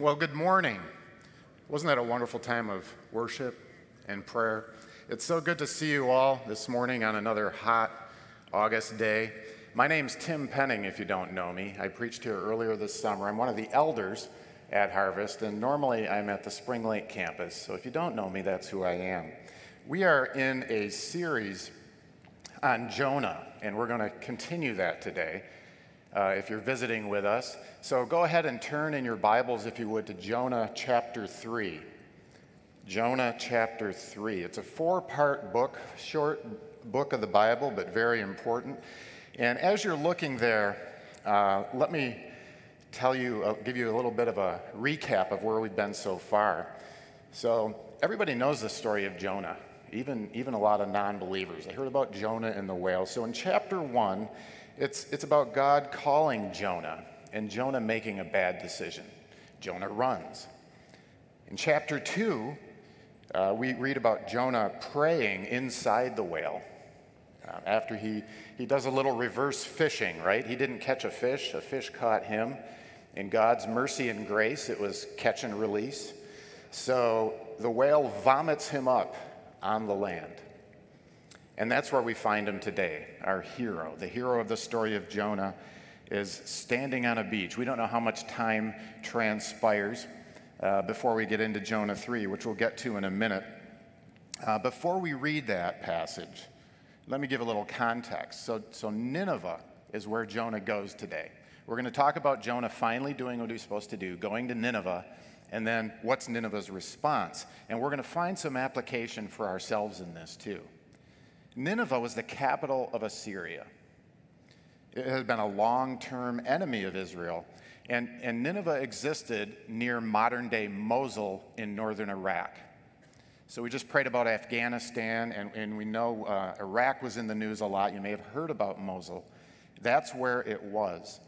Well, good morning. Wasn't that a wonderful time of worship and prayer? It's so good to see you all this morning on another hot August day. My name's Tim Penning, if you don't know me. I preached here earlier this summer. I'm one of the elders at Harvest, and normally I'm at the Spring Lake campus. So if you don't know me, that's who I am. We are in a series on Jonah, and we're going to continue that today uh, if you're visiting with us. So go ahead and turn in your Bibles, if you would, to Jonah chapter 3. Jonah chapter 3. It's a four part book, short book of the Bible, but very important. And as you're looking there, uh, let me tell you, uh, give you a little bit of a recap of where we've been so far. So, everybody knows the story of Jonah, even, even a lot of non believers. They heard about Jonah and the whale. So, in chapter 1, it's, it's about God calling Jonah and Jonah making a bad decision. Jonah runs. In chapter 2, uh, we read about Jonah praying inside the whale. Uh, after he, he does a little reverse fishing, right? He didn't catch a fish, a fish caught him. In God's mercy and grace, it was catch and release. So the whale vomits him up on the land. And that's where we find him today, our hero. The hero of the story of Jonah is standing on a beach. We don't know how much time transpires uh, before we get into Jonah 3, which we'll get to in a minute. Uh, before we read that passage, let me give a little context. So, so Nineveh is where Jonah goes today. We're going to talk about Jonah finally doing what he's supposed to do, going to Nineveh, and then what's Nineveh's response. And we're going to find some application for ourselves in this too. Nineveh was the capital of Assyria. It had been a long term enemy of Israel. And, and Nineveh existed near modern day Mosul in northern Iraq. So we just prayed about Afghanistan, and, and we know uh, Iraq was in the news a lot. You may have heard about Mosul. That's where it was.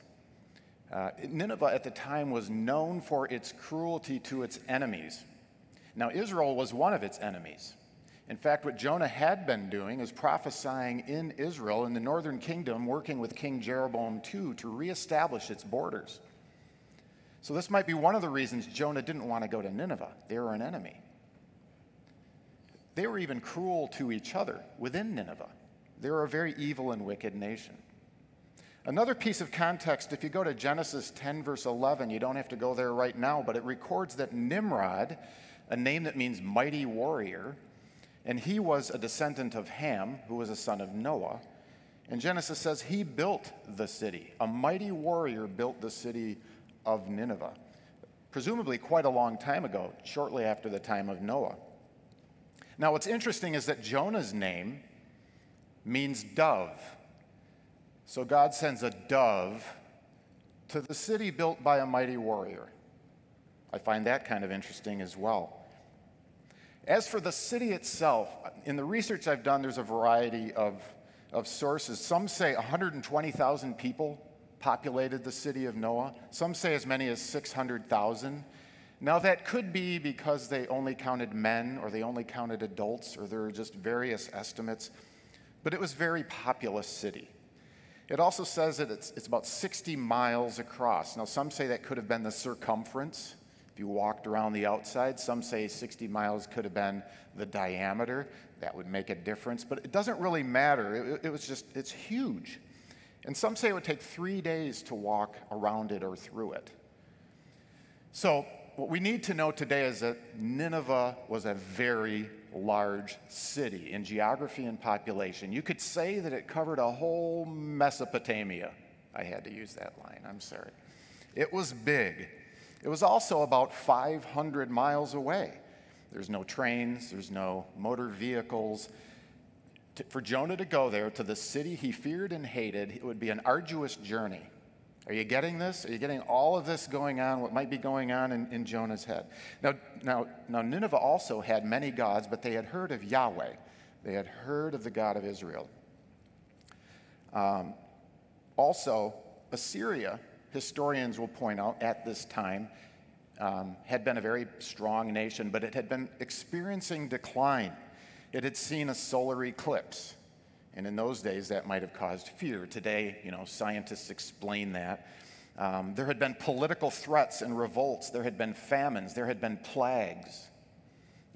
Uh, Nineveh at the time was known for its cruelty to its enemies. Now, Israel was one of its enemies. In fact, what Jonah had been doing is prophesying in Israel, in the northern kingdom, working with King Jeroboam II to reestablish its borders. So, this might be one of the reasons Jonah didn't want to go to Nineveh. They were an enemy. They were even cruel to each other within Nineveh. They were a very evil and wicked nation. Another piece of context, if you go to Genesis 10, verse 11, you don't have to go there right now, but it records that Nimrod, a name that means mighty warrior, and he was a descendant of Ham, who was a son of Noah. And Genesis says he built the city. A mighty warrior built the city of Nineveh, presumably quite a long time ago, shortly after the time of Noah. Now, what's interesting is that Jonah's name means dove. So God sends a dove to the city built by a mighty warrior. I find that kind of interesting as well. As for the city itself, in the research I've done, there's a variety of, of sources. Some say 120,000 people populated the city of Noah, some say as many as 600,000. Now, that could be because they only counted men or they only counted adults, or there are just various estimates, but it was a very populous city. It also says that it's, it's about 60 miles across. Now, some say that could have been the circumference you walked around the outside, some say 60 miles could have been the diameter. That would make a difference, but it doesn't really matter. It, it was just, it's huge. And some say it would take three days to walk around it or through it. So, what we need to know today is that Nineveh was a very large city in geography and population. You could say that it covered a whole Mesopotamia. I had to use that line, I'm sorry. It was big. It was also about 500 miles away. There's no trains, there's no motor vehicles. For Jonah to go there to the city he feared and hated, it would be an arduous journey. Are you getting this? Are you getting all of this going on, what might be going on in, in Jonah's head? Now, now, now, Nineveh also had many gods, but they had heard of Yahweh. They had heard of the God of Israel. Um, also, Assyria historians will point out at this time, um, had been a very strong nation, but it had been experiencing decline. It had seen a solar eclipse. And in those days, that might have caused fear. Today, you know, scientists explain that. Um, there had been political threats and revolts. There had been famines. There had been plagues.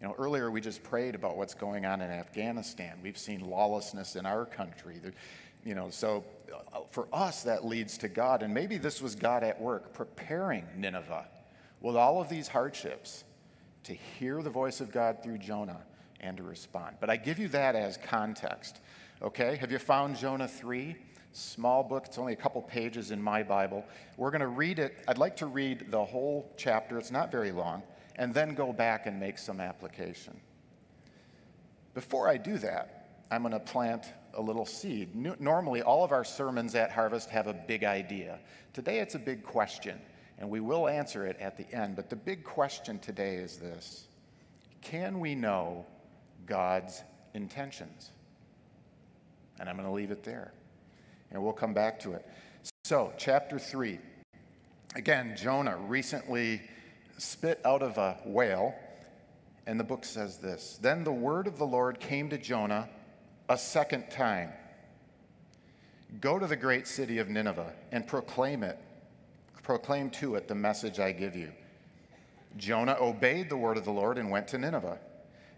You know, earlier we just prayed about what's going on in Afghanistan. We've seen lawlessness in our country. You know, so uh, for us that leads to God. And maybe this was God at work preparing Nineveh with all of these hardships to hear the voice of God through Jonah and to respond. But I give you that as context. Okay? Have you found Jonah 3? Small book, it's only a couple pages in my Bible. We're going to read it. I'd like to read the whole chapter, it's not very long, and then go back and make some application. Before I do that, I'm going to plant a little seed. Normally, all of our sermons at Harvest have a big idea. Today, it's a big question, and we will answer it at the end. But the big question today is this Can we know God's intentions? And I'm going to leave it there, and we'll come back to it. So, chapter 3. Again, Jonah recently spit out of a whale, and the book says this Then the word of the Lord came to Jonah a second time Go to the great city of Nineveh and proclaim it, proclaim to it the message I give you. Jonah obeyed the word of the Lord and went to Nineveh.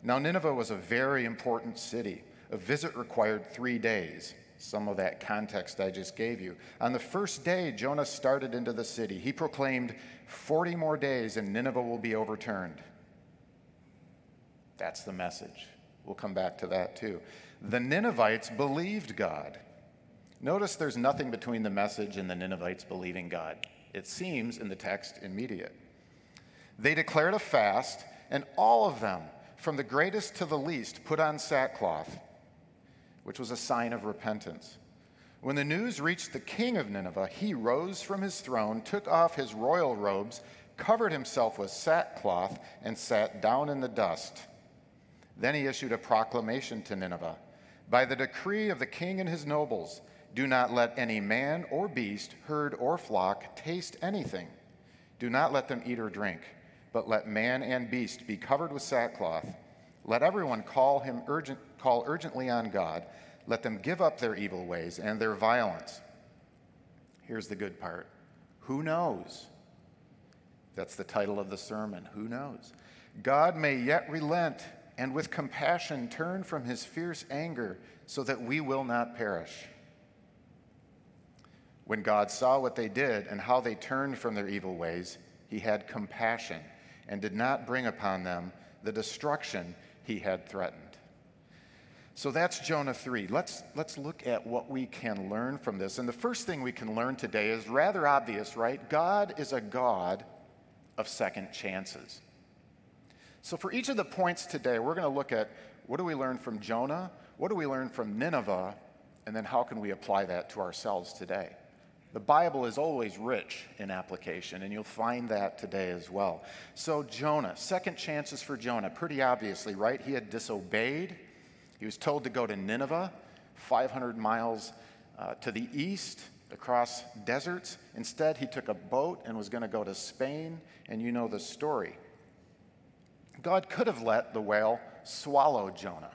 Now, Nineveh was a very important city. A visit required three days. Some of that context I just gave you. On the first day, Jonah started into the city. He proclaimed, 40 more days and Nineveh will be overturned. That's the message. We'll come back to that too. The Ninevites believed God. Notice there's nothing between the message and the Ninevites believing God. It seems in the text immediate. They declared a fast, and all of them, from the greatest to the least, put on sackcloth, which was a sign of repentance. When the news reached the king of Nineveh, he rose from his throne, took off his royal robes, covered himself with sackcloth, and sat down in the dust. Then he issued a proclamation to Nineveh By the decree of the king and his nobles, do not let any man or beast, herd or flock taste anything. Do not let them eat or drink, but let man and beast be covered with sackcloth. Let everyone call him urgent, call urgently on God. Let them give up their evil ways and their violence. Here's the good part. Who knows? That's the title of the sermon. Who knows? God may yet relent and with compassion turn from his fierce anger so that we will not perish. When God saw what they did and how they turned from their evil ways, he had compassion and did not bring upon them the destruction he had threatened. So that's Jonah 3. Let's, let's look at what we can learn from this. And the first thing we can learn today is rather obvious, right? God is a God of second chances. So, for each of the points today, we're going to look at what do we learn from Jonah, what do we learn from Nineveh, and then how can we apply that to ourselves today. The Bible is always rich in application, and you'll find that today as well. So, Jonah, second chances for Jonah, pretty obviously, right? He had disobeyed. He was told to go to Nineveh, 500 miles uh, to the east across deserts. Instead, he took a boat and was going to go to Spain, and you know the story. God could have let the whale swallow Jonah.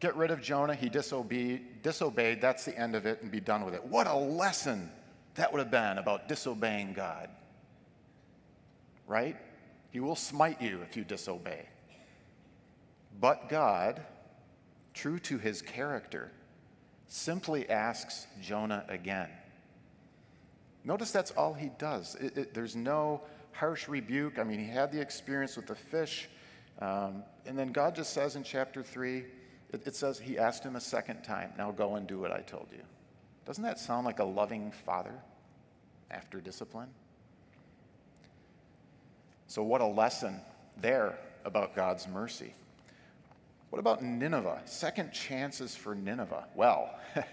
Get rid of Jonah, he disobeyed, disobeyed, that's the end of it, and be done with it. What a lesson that would have been about disobeying God. Right? He will smite you if you disobey. But God, true to his character, simply asks Jonah again. Notice that's all he does. It, it, there's no harsh rebuke. I mean, he had the experience with the fish. Um, and then God just says in chapter 3, it, it says he asked him a second time, Now go and do what I told you. Doesn't that sound like a loving father after discipline? So, what a lesson there about God's mercy. What about Nineveh? Second chances for Nineveh. Well,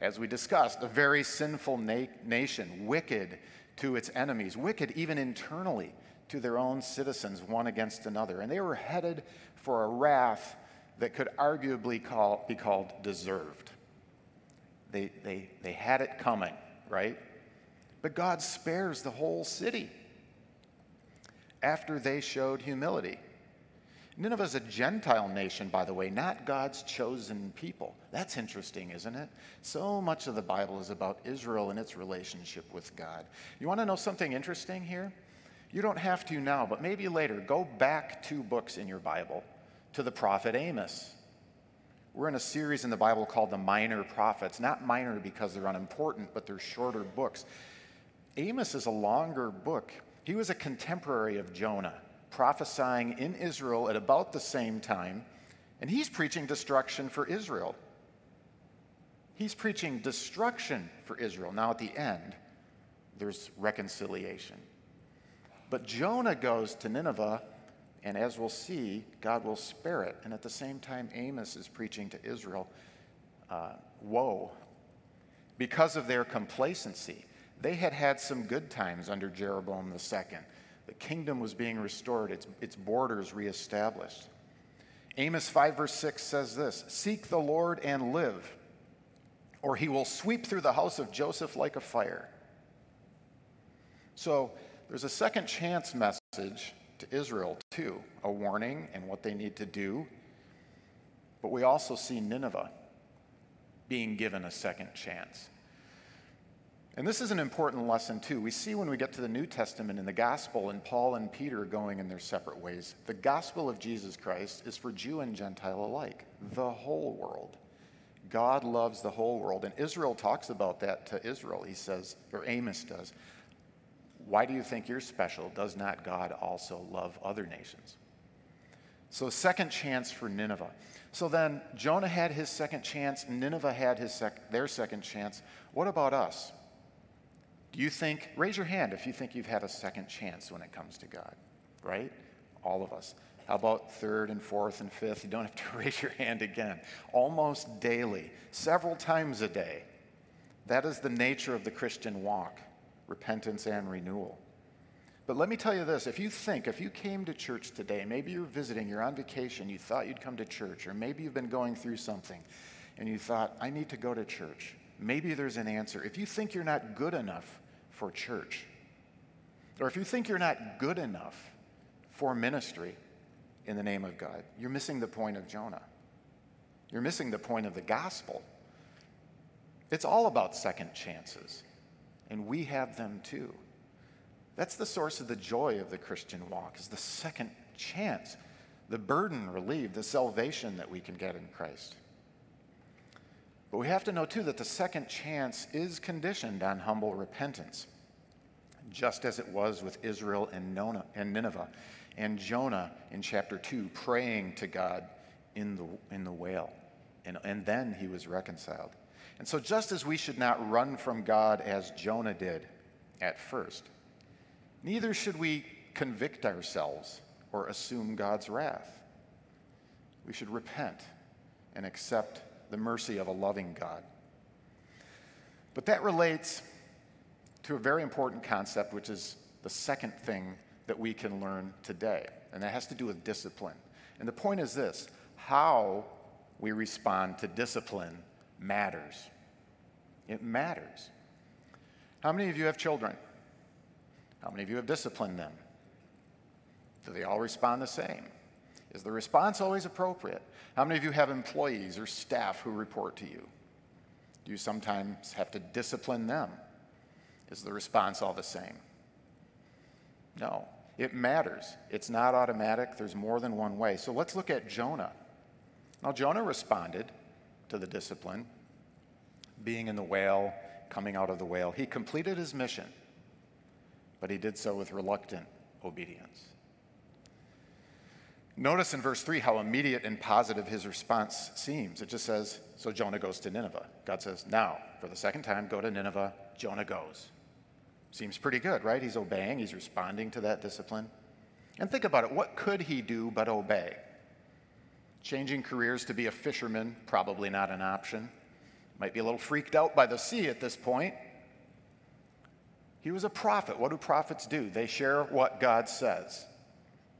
as we discussed, a very sinful na- nation, wicked, to its enemies, wicked even internally to their own citizens, one against another. And they were headed for a wrath that could arguably call, be called deserved. They, they, they had it coming, right? But God spares the whole city after they showed humility. Nineveh is a Gentile nation, by the way, not God's chosen people. That's interesting, isn't it? So much of the Bible is about Israel and its relationship with God. You want to know something interesting here? You don't have to now, but maybe later. Go back two books in your Bible to the prophet Amos. We're in a series in the Bible called the Minor Prophets. Not minor because they're unimportant, but they're shorter books. Amos is a longer book. He was a contemporary of Jonah prophesying in Israel at about the same time, and he's preaching destruction for Israel. He's preaching destruction for Israel. Now, at the end, there's reconciliation. But Jonah goes to Nineveh, and as we'll see, God will spare it. And at the same time, Amos is preaching to Israel uh, woe because of their complacency. They had had some good times under Jeroboam II. The kingdom was being restored, its, its borders reestablished. Amos 5, verse 6 says this Seek the Lord and live, or he will sweep through the house of Joseph like a fire. So there's a second chance message to Israel, too, a warning and what they need to do. But we also see Nineveh being given a second chance. And this is an important lesson, too. We see when we get to the New Testament in the gospel and Paul and Peter going in their separate ways, the gospel of Jesus Christ is for Jew and Gentile alike, the whole world. God loves the whole world. And Israel talks about that to Israel. He says, or Amos does, Why do you think you're special? Does not God also love other nations? So, second chance for Nineveh. So then, Jonah had his second chance, Nineveh had his sec- their second chance. What about us? Do you think, raise your hand if you think you've had a second chance when it comes to God, right? All of us. How about third and fourth and fifth? You don't have to raise your hand again. Almost daily, several times a day. That is the nature of the Christian walk repentance and renewal. But let me tell you this if you think, if you came to church today, maybe you're visiting, you're on vacation, you thought you'd come to church, or maybe you've been going through something and you thought, I need to go to church maybe there's an answer. If you think you're not good enough for church, or if you think you're not good enough for ministry in the name of God, you're missing the point of Jonah. You're missing the point of the gospel. It's all about second chances, and we have them too. That's the source of the joy of the Christian walk, is the second chance, the burden relieved, the salvation that we can get in Christ. But we have to know, too, that the second chance is conditioned on humble repentance, just as it was with Israel and, Nineveh, and Jonah in chapter 2 praying to God in the, in the whale. And, and then he was reconciled. And so, just as we should not run from God as Jonah did at first, neither should we convict ourselves or assume God's wrath. We should repent and accept the mercy of a loving God. But that relates to a very important concept, which is the second thing that we can learn today, and that has to do with discipline. And the point is this how we respond to discipline matters. It matters. How many of you have children? How many of you have disciplined them? Do they all respond the same? Is the response always appropriate? How many of you have employees or staff who report to you? Do you sometimes have to discipline them? Is the response all the same? No. It matters. It's not automatic. There's more than one way. So let's look at Jonah. Now, Jonah responded to the discipline, being in the whale, coming out of the whale. He completed his mission, but he did so with reluctant obedience. Notice in verse 3 how immediate and positive his response seems. It just says, So Jonah goes to Nineveh. God says, Now, for the second time, go to Nineveh. Jonah goes. Seems pretty good, right? He's obeying, he's responding to that discipline. And think about it what could he do but obey? Changing careers to be a fisherman, probably not an option. Might be a little freaked out by the sea at this point. He was a prophet. What do prophets do? They share what God says.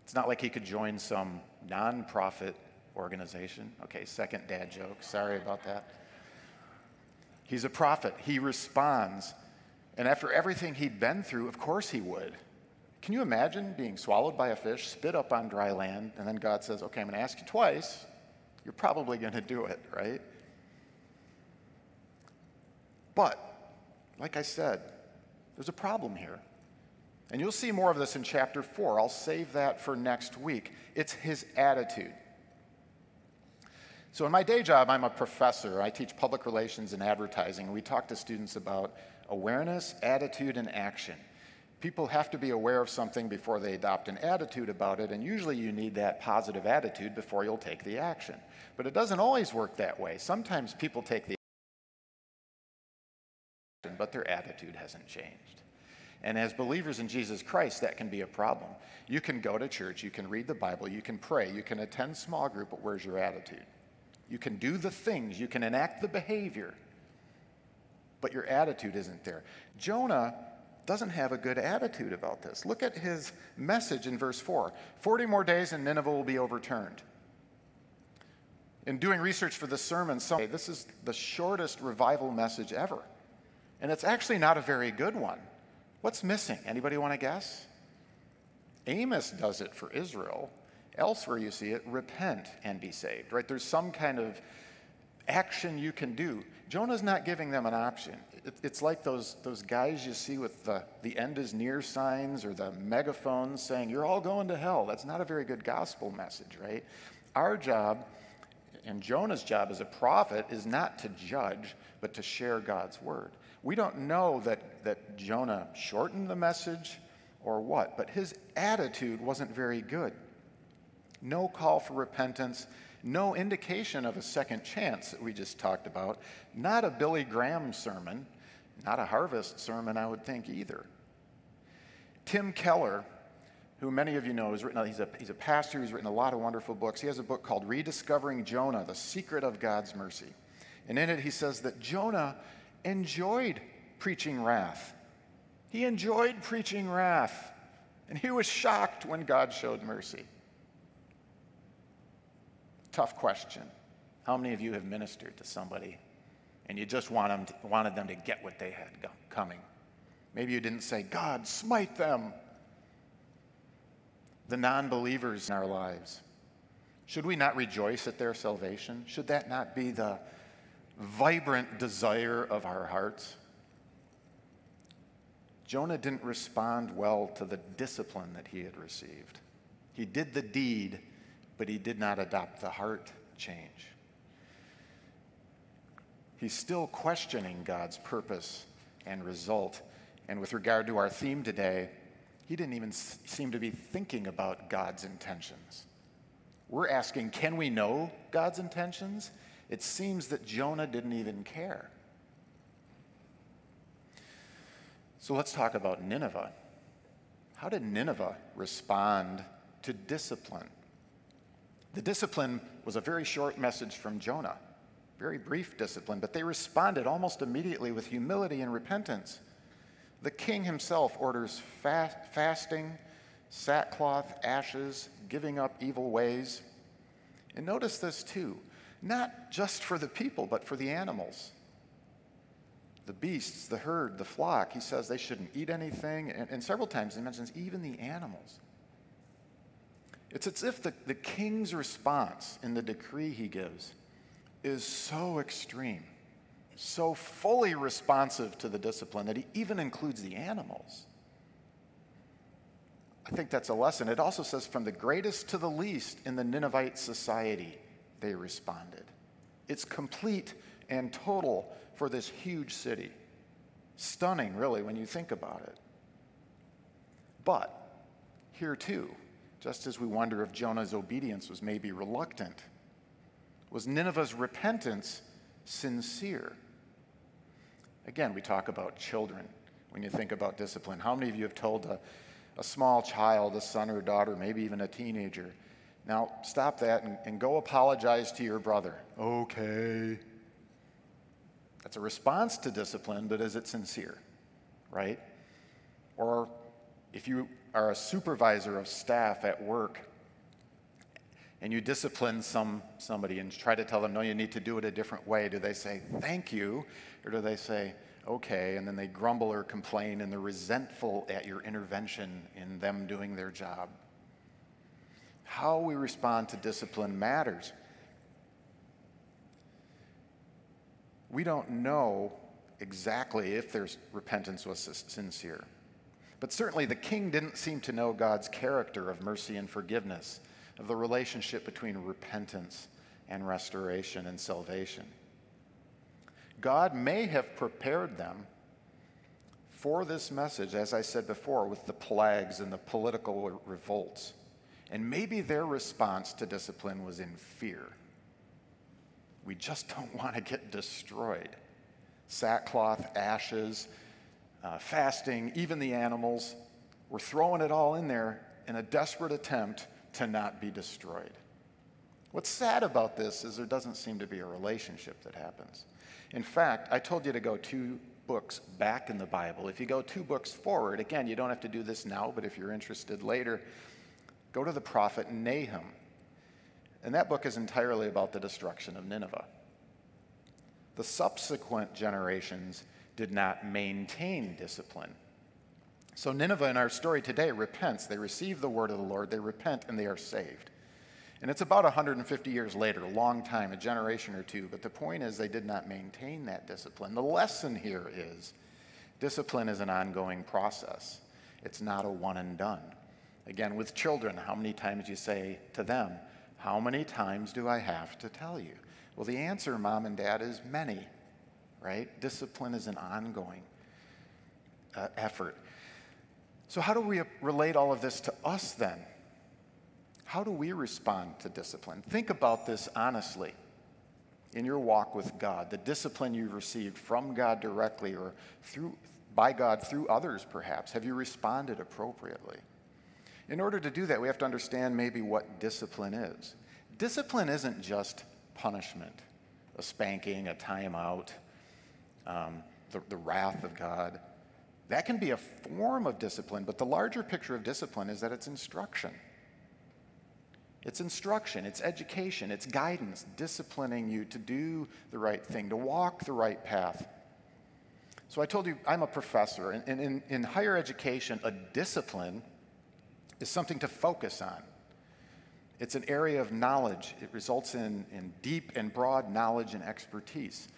It's not like he could join some nonprofit organization. Okay, second dad joke. Sorry about that. He's a prophet. He responds. And after everything he'd been through, of course he would. Can you imagine being swallowed by a fish, spit up on dry land, and then God says, Okay, I'm going to ask you twice. You're probably going to do it, right? But, like I said, there's a problem here. And you'll see more of this in chapter 4. I'll save that for next week. It's his attitude. So, in my day job, I'm a professor. I teach public relations and advertising. We talk to students about awareness, attitude, and action. People have to be aware of something before they adopt an attitude about it, and usually you need that positive attitude before you'll take the action. But it doesn't always work that way. Sometimes people take the action, but their attitude hasn't changed. And as believers in Jesus Christ, that can be a problem. You can go to church, you can read the Bible, you can pray, you can attend small group, but where's your attitude? You can do the things, you can enact the behavior, but your attitude isn't there. Jonah doesn't have a good attitude about this. Look at his message in verse 4 40 more days and Nineveh will be overturned. In doing research for this sermon, some, this is the shortest revival message ever. And it's actually not a very good one. What's missing? Anybody want to guess? Amos does it for Israel. Elsewhere you see it, repent and be saved, right? There's some kind of action you can do. Jonah's not giving them an option. It, it's like those, those guys you see with the, the end is near signs or the megaphones saying, You're all going to hell. That's not a very good gospel message, right? Our job and Jonah's job as a prophet is not to judge, but to share God's word. We don't know that, that Jonah shortened the message or what, but his attitude wasn't very good. No call for repentance no indication of a second chance that we just talked about. Not a Billy Graham sermon, not a harvest sermon, I would think either. Tim Keller, who many of you know, has written, he's a, he's a pastor who's written a lot of wonderful books. He has a book called Rediscovering Jonah, The Secret of God's Mercy. And in it, he says that Jonah enjoyed preaching wrath. He enjoyed preaching wrath. And he was shocked when God showed mercy. Tough question. How many of you have ministered to somebody and you just want them to, wanted them to get what they had coming? Maybe you didn't say, God, smite them. The non believers in our lives. Should we not rejoice at their salvation? Should that not be the vibrant desire of our hearts? Jonah didn't respond well to the discipline that he had received. He did the deed, but he did not adopt the heart change. He's still questioning God's purpose and result. And with regard to our theme today, he didn't even seem to be thinking about God's intentions. We're asking, can we know God's intentions? It seems that Jonah didn't even care. So let's talk about Nineveh. How did Nineveh respond to discipline? The discipline was a very short message from Jonah, very brief discipline, but they responded almost immediately with humility and repentance. The king himself orders fast, fasting, sackcloth, ashes, giving up evil ways. And notice this too not just for the people, but for the animals. The beasts, the herd, the flock, he says they shouldn't eat anything. And, and several times he mentions even the animals. It's as if the, the king's response in the decree he gives is so extreme, so fully responsive to the discipline that he even includes the animals. I think that's a lesson. It also says, from the greatest to the least in the Ninevite society, they responded. It's complete and total for this huge city. Stunning, really, when you think about it. But here too, just as we wonder if Jonah's obedience was maybe reluctant. Was Nineveh's repentance sincere? Again, we talk about children when you think about discipline. How many of you have told a, a small child, a son or daughter, maybe even a teenager, now stop that and, and go apologize to your brother? Okay. That's a response to discipline, but is it sincere? Right? Or if you are a supervisor of staff at work and you discipline some, somebody and try to tell them, no, you need to do it a different way, do they say, thank you? Or do they say, okay, and then they grumble or complain and they're resentful at your intervention in them doing their job. How we respond to discipline matters. We don't know exactly if their repentance was sincere. But certainly the king didn't seem to know God's character of mercy and forgiveness, of the relationship between repentance and restoration and salvation. God may have prepared them for this message, as I said before, with the plagues and the political revolts. And maybe their response to discipline was in fear. We just don't want to get destroyed. Sackcloth, ashes, uh, fasting, even the animals. We're throwing it all in there in a desperate attempt to not be destroyed. What's sad about this is there doesn't seem to be a relationship that happens. In fact, I told you to go two books back in the Bible. If you go two books forward, again, you don't have to do this now, but if you're interested later, go to the prophet Nahum. And that book is entirely about the destruction of Nineveh. The subsequent generations did not maintain discipline. So, Nineveh in our story today repents. They receive the word of the Lord, they repent, and they are saved. And it's about 150 years later, a long time, a generation or two. But the point is, they did not maintain that discipline. The lesson here is discipline is an ongoing process, it's not a one and done. Again, with children, how many times you say to them, How many times do I have to tell you? Well, the answer, mom and dad, is many, right? Discipline is an ongoing uh, effort. So, how do we relate all of this to us then? How do we respond to discipline? Think about this honestly in your walk with God, the discipline you've received from God directly or through, by God through others, perhaps. Have you responded appropriately? In order to do that, we have to understand maybe what discipline is. Discipline isn't just punishment, a spanking, a timeout, um, the, the wrath of God. That can be a form of discipline, but the larger picture of discipline is that it's instruction. It's instruction, it's education, it's guidance, disciplining you to do the right thing, to walk the right path. So I told you I'm a professor, and in, in higher education, a discipline is something to focus on. It's an area of knowledge. It results in, in deep and broad knowledge and expertise.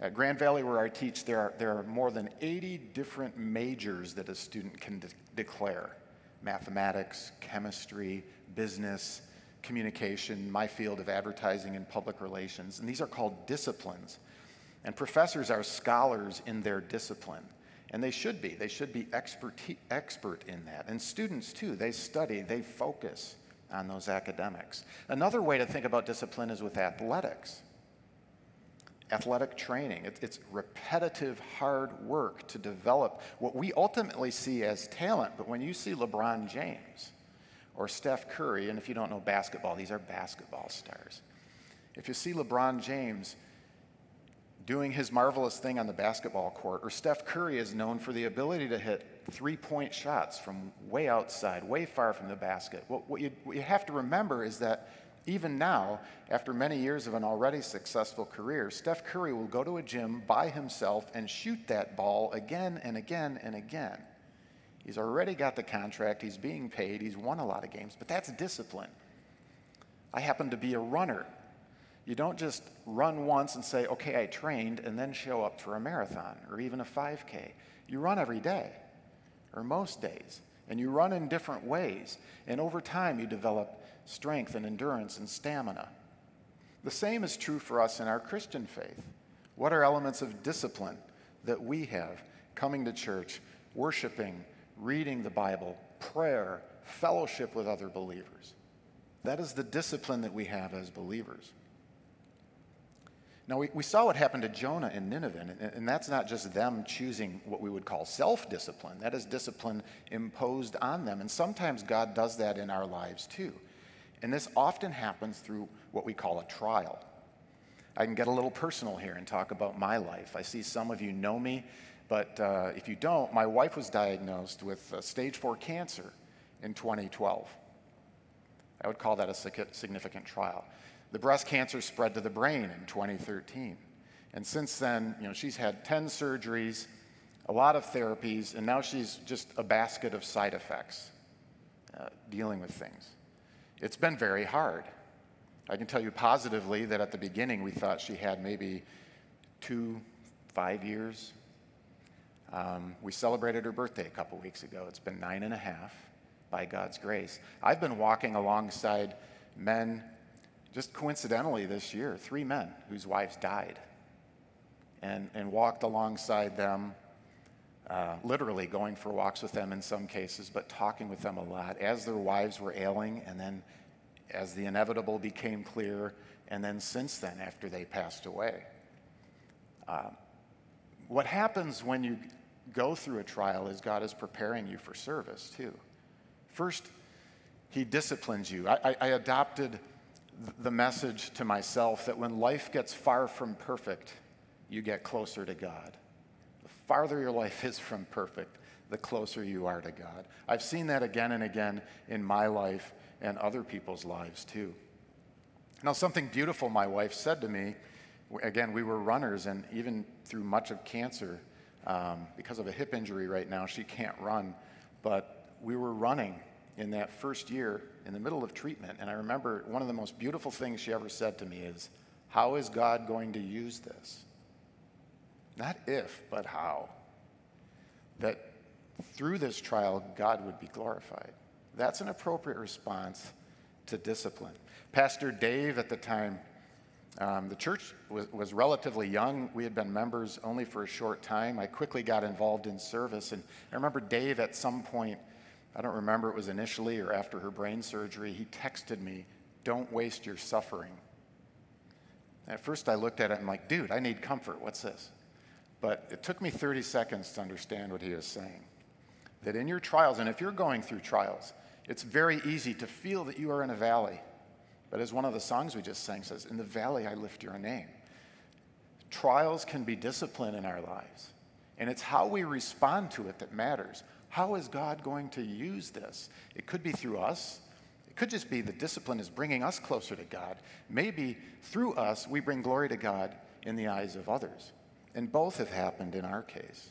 At Grand Valley, where I teach, there are, there are more than 80 different majors that a student can de- declare mathematics, chemistry, business, communication, my field of advertising and public relations. And these are called disciplines. And professors are scholars in their discipline. And they should be. They should be expert, expert in that. And students, too, they study, they focus on those academics. Another way to think about discipline is with athletics. Athletic training. it's repetitive, hard work to develop what we ultimately see as talent. But when you see LeBron James, or Steph Curry, and if you don't know basketball, these are basketball stars. If you see LeBron James doing his marvelous thing on the basketball court, or Steph Curry is known for the ability to hit three point shots from way outside, way far from the basket. What, what, you, what you have to remember is that even now, after many years of an already successful career, Steph Curry will go to a gym by himself and shoot that ball again and again and again. He's already got the contract, he's being paid, he's won a lot of games, but that's discipline. I happen to be a runner. You don't just run once and say, okay, I trained, and then show up for a marathon or even a 5K. You run every day, or most days, and you run in different ways. And over time, you develop strength and endurance and stamina. The same is true for us in our Christian faith. What are elements of discipline that we have coming to church, worshiping, reading the Bible, prayer, fellowship with other believers. That is the discipline that we have as believers. Now, we, we saw what happened to Jonah in Nineveh, and, and that's not just them choosing what we would call self discipline. That is discipline imposed on them. And sometimes God does that in our lives too. And this often happens through what we call a trial. I can get a little personal here and talk about my life. I see some of you know me but uh, if you don't, my wife was diagnosed with uh, stage four cancer in 2012. I would call that a significant trial. The breast cancer spread to the brain in 2013. And since then, you know, she's had 10 surgeries, a lot of therapies, and now she's just a basket of side effects uh, dealing with things. It's been very hard. I can tell you positively that at the beginning we thought she had maybe two, five years. Um, we celebrated her birthday a couple weeks ago. It's been nine and a half by God's grace. I've been walking alongside men, just coincidentally this year, three men whose wives died, and, and walked alongside them, uh, literally going for walks with them in some cases, but talking with them a lot as their wives were ailing, and then as the inevitable became clear, and then since then, after they passed away. Uh, what happens when you go through a trial is God is preparing you for service too. First, He disciplines you. I, I, I adopted the message to myself that when life gets far from perfect, you get closer to God. The farther your life is from perfect, the closer you are to God. I've seen that again and again in my life and other people's lives too. Now, something beautiful my wife said to me again, we were runners, and even through much of cancer, um, because of a hip injury right now, she can't run. But we were running in that first year in the middle of treatment. And I remember one of the most beautiful things she ever said to me is, How is God going to use this? Not if, but how. That through this trial, God would be glorified. That's an appropriate response to discipline. Pastor Dave at the time, um, the church was, was, relatively young. We had been members only for a short time. I quickly got involved in service. And I remember Dave at some point, I don't remember it was initially or after her brain surgery, he texted me, Don't waste your suffering. At first, I looked at it and I'm like, Dude, I need comfort. What's this? But it took me 30 seconds to understand what he was saying. That in your trials, and if you're going through trials, it's very easy to feel that you are in a valley. But as one of the songs we just sang says, In the valley I lift your name. Trials can be discipline in our lives. And it's how we respond to it that matters. How is God going to use this? It could be through us. It could just be the discipline is bringing us closer to God. Maybe through us, we bring glory to God in the eyes of others. And both have happened in our case.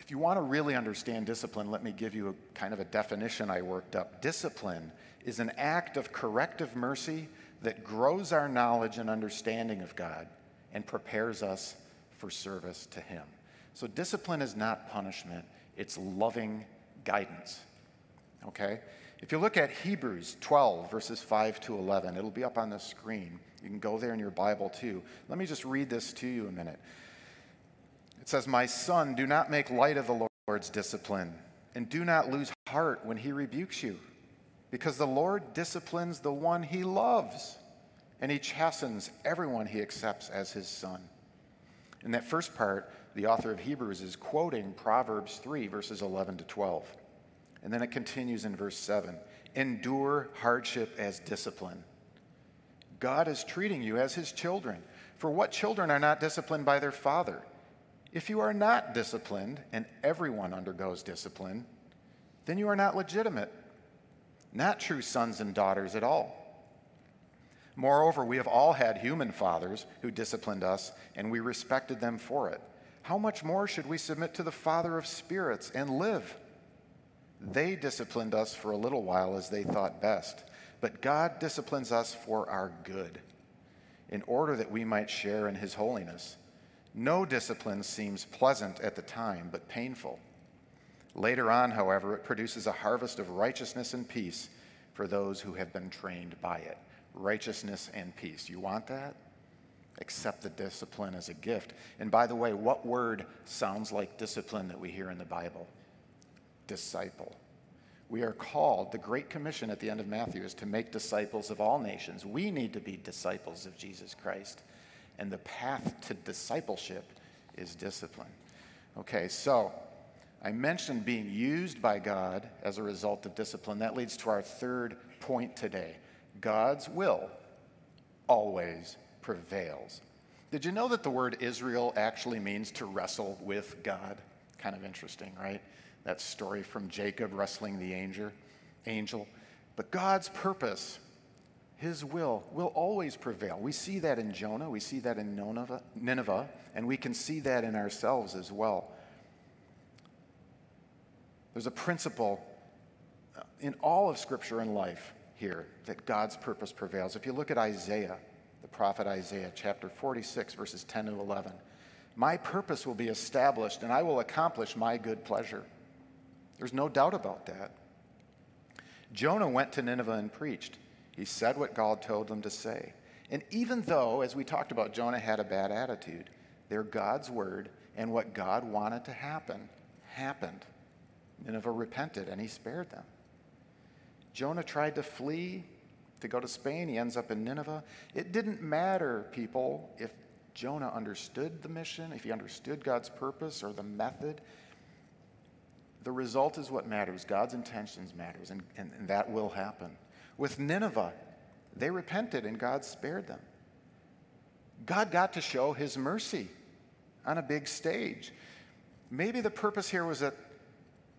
If you want to really understand discipline, let me give you a kind of a definition I worked up. Discipline is an act of corrective mercy that grows our knowledge and understanding of God and prepares us for service to Him. So, discipline is not punishment, it's loving guidance. Okay? If you look at Hebrews 12, verses 5 to 11, it'll be up on the screen. You can go there in your Bible too. Let me just read this to you a minute. It says, My son, do not make light of the Lord's discipline, and do not lose heart when he rebukes you, because the Lord disciplines the one he loves, and he chastens everyone he accepts as his son. In that first part, the author of Hebrews is quoting Proverbs 3, verses 11 to 12. And then it continues in verse 7 Endure hardship as discipline. God is treating you as his children. For what children are not disciplined by their father? If you are not disciplined, and everyone undergoes discipline, then you are not legitimate, not true sons and daughters at all. Moreover, we have all had human fathers who disciplined us, and we respected them for it. How much more should we submit to the Father of spirits and live? They disciplined us for a little while as they thought best, but God disciplines us for our good, in order that we might share in his holiness. No discipline seems pleasant at the time, but painful. Later on, however, it produces a harvest of righteousness and peace for those who have been trained by it. Righteousness and peace. You want that? Accept the discipline as a gift. And by the way, what word sounds like discipline that we hear in the Bible? Disciple. We are called, the Great Commission at the end of Matthew is to make disciples of all nations. We need to be disciples of Jesus Christ. And the path to discipleship is discipline. Okay, so I mentioned being used by God as a result of discipline. That leads to our third point today God's will always prevails. Did you know that the word Israel actually means to wrestle with God? Kind of interesting, right? That story from Jacob wrestling the angel. Angel. But God's purpose his will will always prevail. We see that in Jonah, we see that in Nineveh, and we can see that in ourselves as well. There's a principle uh, in all of Scripture and life here that God's purpose prevails. If you look at Isaiah, the prophet Isaiah, chapter 46, verses 10 to 11, my purpose will be established and I will accomplish my good pleasure. There's no doubt about that. Jonah went to Nineveh and preached. He said what God told him to say. And even though, as we talked about, Jonah had a bad attitude, their God's word and what God wanted to happen happened. Nineveh repented and he spared them. Jonah tried to flee to go to Spain. He ends up in Nineveh. It didn't matter, people, if Jonah understood the mission, if he understood God's purpose or the method. The result is what matters. God's intentions matters, and, and, and that will happen. With Nineveh, they repented and God spared them. God got to show his mercy on a big stage. Maybe the purpose here was that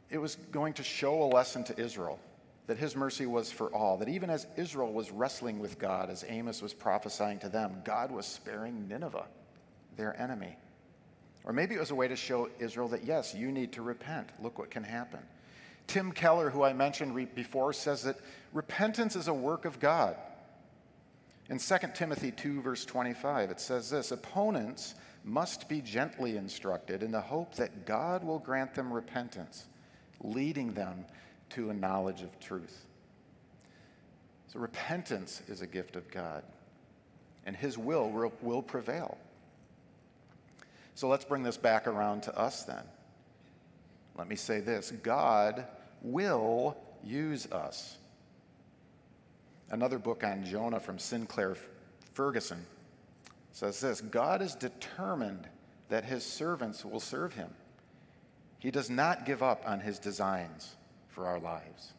it was going to show a lesson to Israel that his mercy was for all, that even as Israel was wrestling with God, as Amos was prophesying to them, God was sparing Nineveh, their enemy. Or maybe it was a way to show Israel that, yes, you need to repent. Look what can happen. Tim Keller, who I mentioned before, says that repentance is a work of God. In 2 Timothy 2, verse 25, it says this Opponents must be gently instructed in the hope that God will grant them repentance, leading them to a knowledge of truth. So, repentance is a gift of God, and His will will prevail. So, let's bring this back around to us then. Let me say this God will use us. Another book on Jonah from Sinclair Ferguson says this God is determined that his servants will serve him. He does not give up on his designs for our lives.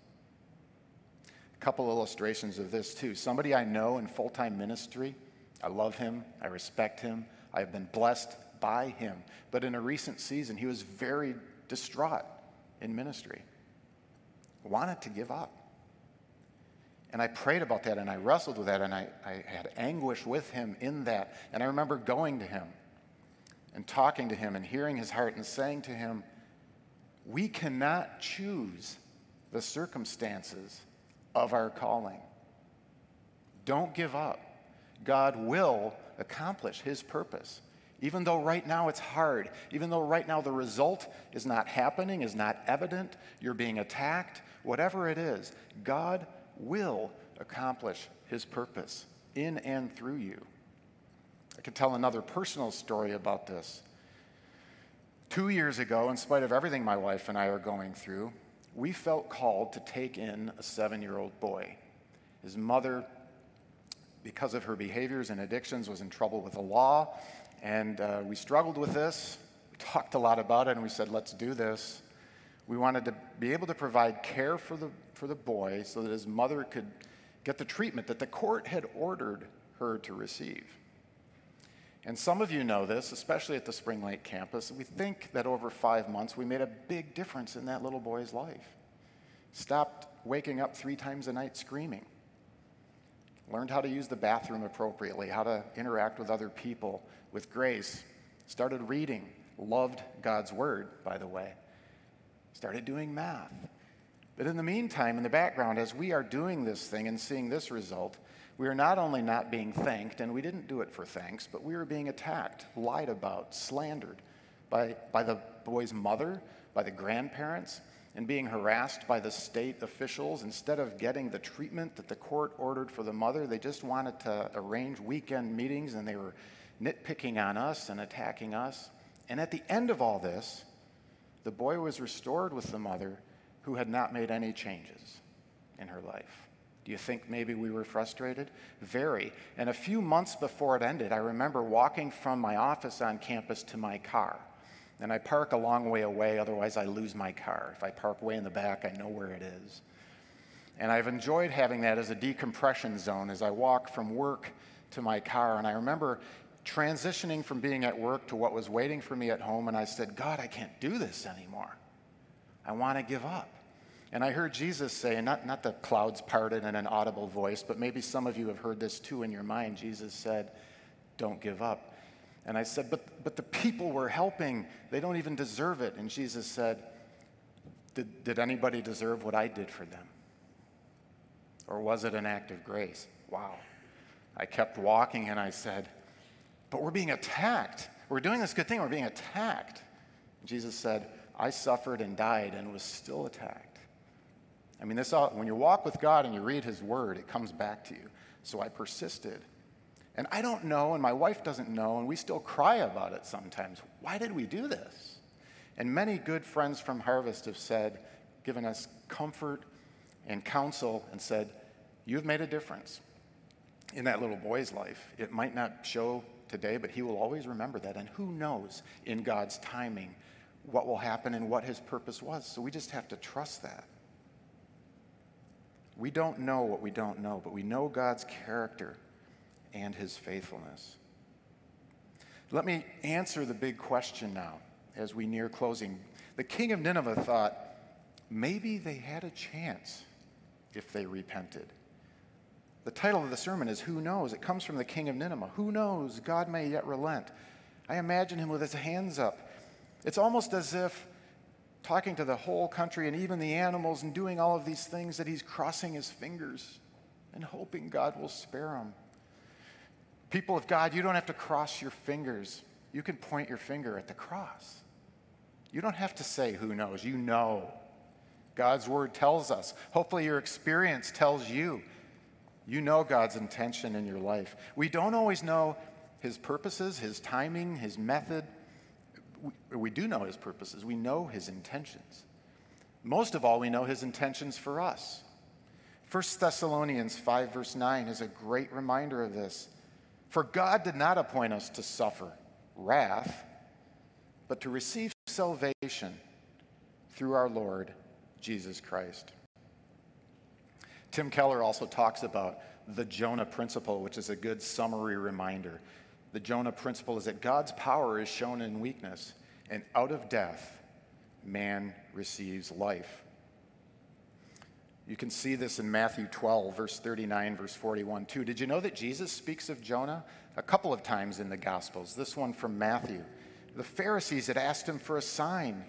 A couple illustrations of this, too. Somebody I know in full time ministry, I love him, I respect him, I have been blessed by him. But in a recent season, he was very distraught in ministry, wanted to give up. And I prayed about that and I wrestled with that and I, I had anguish with him in that. And I remember going to him and talking to him and hearing his heart and saying to him, We cannot choose the circumstances of our calling. Don't give up. God will accomplish his purpose. Even though right now it's hard, even though right now the result is not happening, is not evident, you're being attacked, whatever it is, God will accomplish his purpose in and through you. I could tell another personal story about this. Two years ago, in spite of everything my wife and I are going through, we felt called to take in a seven year old boy. His mother, because of her behaviors and addictions, was in trouble with the law and uh, we struggled with this. We talked a lot about it, and we said, let's do this. We wanted to be able to provide care for the, for the boy so that his mother could get the treatment that the court had ordered her to receive. And some of you know this, especially at the Spring Lake campus. We think that over five months we made a big difference in that little boy's life. Stopped waking up three times a night screaming. Learned how to use the bathroom appropriately, how to interact with other people, with grace, started reading, loved God's word, by the way, started doing math. But in the meantime, in the background, as we are doing this thing and seeing this result, we are not only not being thanked, and we didn't do it for thanks, but we were being attacked, lied about, slandered by, by the boy's mother, by the grandparents, and being harassed by the state officials. Instead of getting the treatment that the court ordered for the mother, they just wanted to arrange weekend meetings and they were nitpicking on us and attacking us. And at the end of all this, the boy was restored with the mother who had not made any changes in her life. Do you think maybe we were frustrated? Very. And a few months before it ended, I remember walking from my office on campus to my car. And I park a long way away, otherwise, I lose my car. If I park way in the back, I know where it is. And I've enjoyed having that as a decompression zone as I walk from work to my car. And I remember transitioning from being at work to what was waiting for me at home, and I said, God, I can't do this anymore. I want to give up. And I heard Jesus say, and not, not the clouds parted in an audible voice, but maybe some of you have heard this too in your mind. Jesus said, Don't give up. And I said, But, but the people we're helping, they don't even deserve it. And Jesus said, did, did anybody deserve what I did for them? Or was it an act of grace? Wow. I kept walking and I said, But we're being attacked. We're doing this good thing, we're being attacked. Jesus said, I suffered and died and was still attacked. I mean, this all, when you walk with God and you read His Word, it comes back to you. So I persisted. And I don't know, and my wife doesn't know, and we still cry about it sometimes. Why did we do this? And many good friends from Harvest have said, given us comfort and counsel, and said, You've made a difference in that little boy's life. It might not show today, but he will always remember that. And who knows in God's timing what will happen and what his purpose was. So we just have to trust that. We don't know what we don't know, but we know God's character and his faithfulness. Let me answer the big question now as we near closing. The king of Nineveh thought maybe they had a chance if they repented. The title of the sermon is Who Knows? It comes from the king of Nineveh. Who knows? God may yet relent. I imagine him with his hands up. It's almost as if talking to the whole country and even the animals and doing all of these things that he's crossing his fingers and hoping God will spare him. People of God, you don't have to cross your fingers. You can point your finger at the cross. You don't have to say, who knows? You know. God's word tells us. Hopefully, your experience tells you. You know God's intention in your life. We don't always know his purposes, his timing, his method we, we do know his purposes, we know his intentions. Most of all, we know his intentions for us. 1 Thessalonians 5, verse 9 is a great reminder of this. For God did not appoint us to suffer wrath, but to receive salvation through our Lord Jesus Christ. Tim Keller also talks about the Jonah principle, which is a good summary reminder the Jonah principle is that God's power is shown in weakness, and out of death, man receives life. You can see this in Matthew 12, verse 39, verse 41, too. Did you know that Jesus speaks of Jonah a couple of times in the Gospels? This one from Matthew. The Pharisees had asked him for a sign,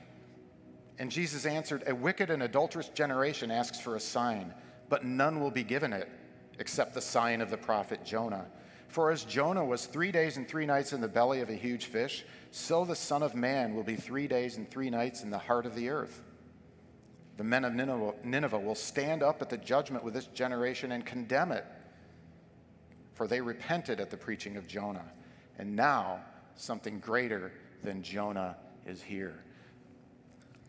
and Jesus answered, A wicked and adulterous generation asks for a sign, but none will be given it except the sign of the prophet Jonah. For as Jonah was three days and three nights in the belly of a huge fish, so the Son of Man will be three days and three nights in the heart of the earth. The men of Nineveh, will stand up at the judgment with this generation and condemn it, for they repented at the preaching of Jonah. And now something greater than Jonah is here.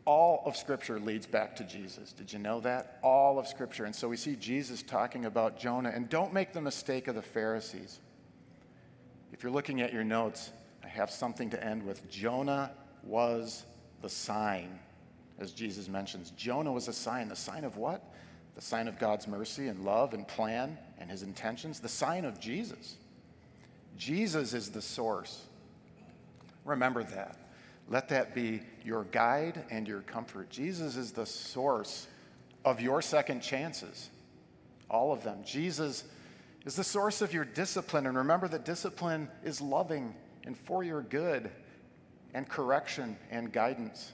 All of Scripture leads back to Jesus. Did you know that? All of Scripture. And so we see Jesus talking about Jonah. And don't make the mistake of the Pharisees. If you're looking at your notes, I have something to end with. Jonah was the sign, as Jesus mentions. Jonah was a sign. The sign of what? The sign of God's mercy and love and plan and his intentions. The sign of Jesus. Jesus is the source. Remember that. Let that be your guide and your comfort. Jesus is the source of your second chances, all of them. Jesus is the source of your discipline. And remember that discipline is loving and for your good and correction and guidance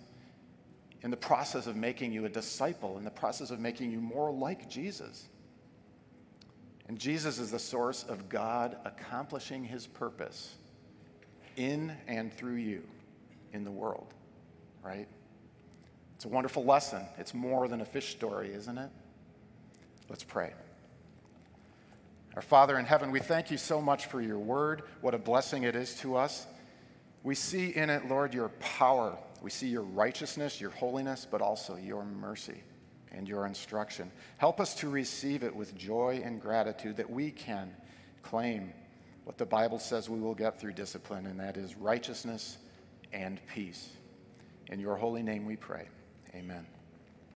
in the process of making you a disciple, in the process of making you more like Jesus. And Jesus is the source of God accomplishing his purpose in and through you in the world, right? It's a wonderful lesson. It's more than a fish story, isn't it? Let's pray. Our Father in heaven, we thank you so much for your word. What a blessing it is to us. We see in it, Lord, your power. We see your righteousness, your holiness, but also your mercy and your instruction. Help us to receive it with joy and gratitude that we can claim what the Bible says we will get through discipline, and that is righteousness and peace. In your holy name we pray. Amen.